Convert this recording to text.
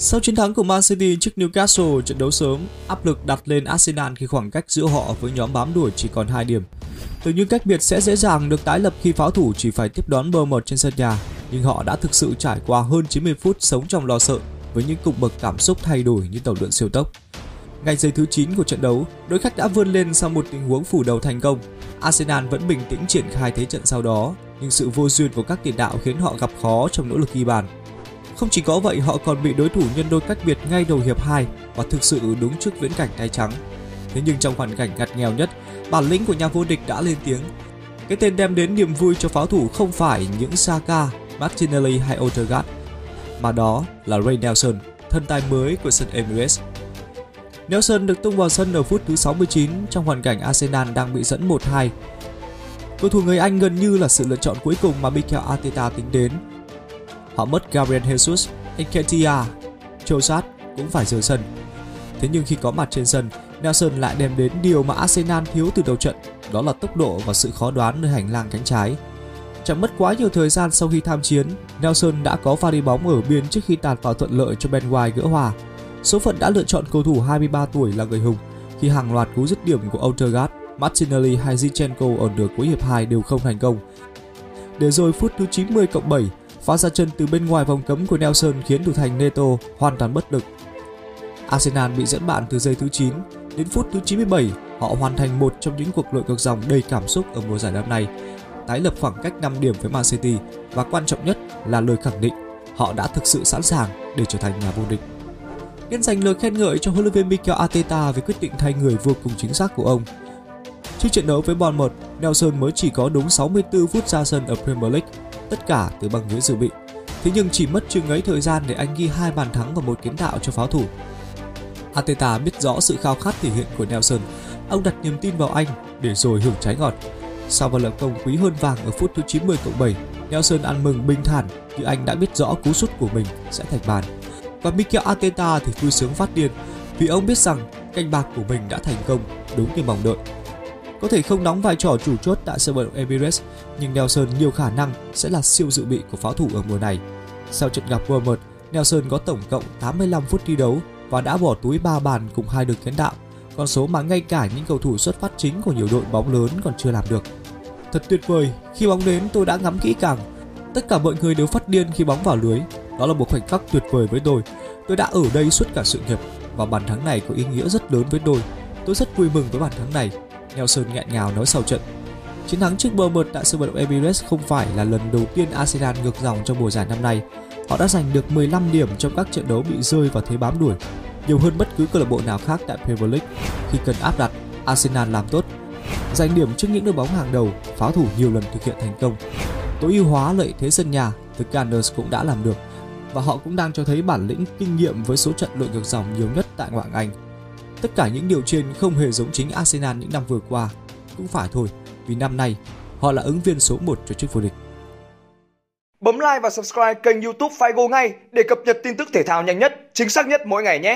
Sau chiến thắng của Man City trước Newcastle trận đấu sớm, áp lực đặt lên Arsenal khi khoảng cách giữa họ với nhóm bám đuổi chỉ còn 2 điểm. Tưởng như cách biệt sẽ dễ dàng được tái lập khi pháo thủ chỉ phải tiếp đón Bournemouth trên sân nhà, nhưng họ đã thực sự trải qua hơn 90 phút sống trong lo sợ với những cung bậc cảm xúc thay đổi như tàu lượn siêu tốc. Ngay giây thứ 9 của trận đấu, đội khách đã vươn lên sau một tình huống phủ đầu thành công. Arsenal vẫn bình tĩnh triển khai thế trận sau đó, nhưng sự vô duyên của các tiền đạo khiến họ gặp khó trong nỗ lực ghi bàn. Không chỉ có vậy, họ còn bị đối thủ nhân đôi cách biệt ngay đầu hiệp 2 và thực sự đứng trước viễn cảnh tay trắng. Thế nhưng trong hoàn cảnh ngặt nghèo nhất, bản lĩnh của nhà vô địch đã lên tiếng. Cái tên đem đến niềm vui cho pháo thủ không phải những Saka, Martinelli hay Odegaard, mà đó là Ray Nelson, thân tài mới của sân Emirates. Nelson được tung vào sân ở phút thứ 69 trong hoàn cảnh Arsenal đang bị dẫn 1-2. Cầu thủ người Anh gần như là sự lựa chọn cuối cùng mà Mikel Arteta tính đến Họ mất Gabriel Jesus, Enketia, Chosat cũng phải rời sân. Thế nhưng khi có mặt trên sân, Nelson lại đem đến điều mà Arsenal thiếu từ đầu trận, đó là tốc độ và sự khó đoán nơi hành lang cánh trái. Chẳng mất quá nhiều thời gian sau khi tham chiến, Nelson đã có pha đi bóng ở biên trước khi tạt vào thuận lợi cho Ben White gỡ hòa. Số phận đã lựa chọn cầu thủ 23 tuổi là người hùng khi hàng loạt cú dứt điểm của Odegaard, Martinelli hay Zinchenko ở nửa cuối hiệp 2 đều không thành công. Để rồi phút thứ 90 cộng 7, Pha ra chân từ bên ngoài vòng cấm của Nelson khiến thủ thành Neto hoàn toàn bất lực. Arsenal bị dẫn bạn từ giây thứ 9 đến phút thứ 97, họ hoàn thành một trong những cuộc lội ngược dòng đầy cảm xúc ở mùa giải năm nay, tái lập khoảng cách 5 điểm với Man City và quan trọng nhất là lời khẳng định họ đã thực sự sẵn sàng để trở thành nhà vô địch. Nhân dành lời khen ngợi cho huấn luyện viên Mikel Arteta về quyết định thay người vô cùng chính xác của ông. Trước trận đấu với Bournemouth, Nelson mới chỉ có đúng 64 phút ra sân ở Premier League tất cả từ băng ghế dự bị. Thế nhưng chỉ mất chừng ấy thời gian để anh ghi hai bàn thắng và một kiến tạo cho pháo thủ. Ateta biết rõ sự khao khát thể hiện của Nelson, ông đặt niềm tin vào anh để rồi hưởng trái ngọt. Sau vào lập công quý hơn vàng ở phút thứ 90 cộng 7, Nelson ăn mừng bình thản như anh đã biết rõ cú sút của mình sẽ thành bàn. Và Mikel Ateta thì vui sướng phát điên vì ông biết rằng canh bạc của mình đã thành công đúng như mong đợi. Có thể không đóng vai trò chủ chốt tại sân vận Emirates, nhưng Nelson nhiều khả năng sẽ là siêu dự bị của pháo thủ ở mùa này. Sau trận gặp Bournemouth, Nelson có tổng cộng 85 phút thi đấu và đã bỏ túi 3 bàn cùng hai đường kiến tạo, con số mà ngay cả những cầu thủ xuất phát chính của nhiều đội bóng lớn còn chưa làm được. Thật tuyệt vời, khi bóng đến tôi đã ngắm kỹ càng. Tất cả mọi người đều phát điên khi bóng vào lưới. Đó là một khoảnh khắc tuyệt vời với tôi. Tôi đã ở đây suốt cả sự nghiệp và bàn thắng này có ý nghĩa rất lớn với tôi. Tôi rất vui mừng với bàn thắng này Nelson nghẹn ngào nói sau trận. Chiến thắng trước Bournemouth tại sân vận động Emirates không phải là lần đầu tiên Arsenal ngược dòng trong mùa giải năm nay. Họ đã giành được 15 điểm trong các trận đấu bị rơi vào thế bám đuổi, nhiều hơn bất cứ câu lạc bộ nào khác tại Premier League. Khi cần áp đặt, Arsenal làm tốt, giành điểm trước những đội bóng hàng đầu, pháo thủ nhiều lần thực hiện thành công. Tối ưu hóa lợi thế sân nhà, The Gunners cũng đã làm được và họ cũng đang cho thấy bản lĩnh kinh nghiệm với số trận lội ngược dòng nhiều nhất tại ngoại hạng Anh Tất cả những điều trên không hề giống chính Arsenal những năm vừa qua. Cũng phải thôi, vì năm nay họ là ứng viên số 1 cho chức vô địch. Bấm like và subscribe kênh YouTube Figo ngay để cập nhật tin tức thể thao nhanh nhất, chính xác nhất mỗi ngày nhé.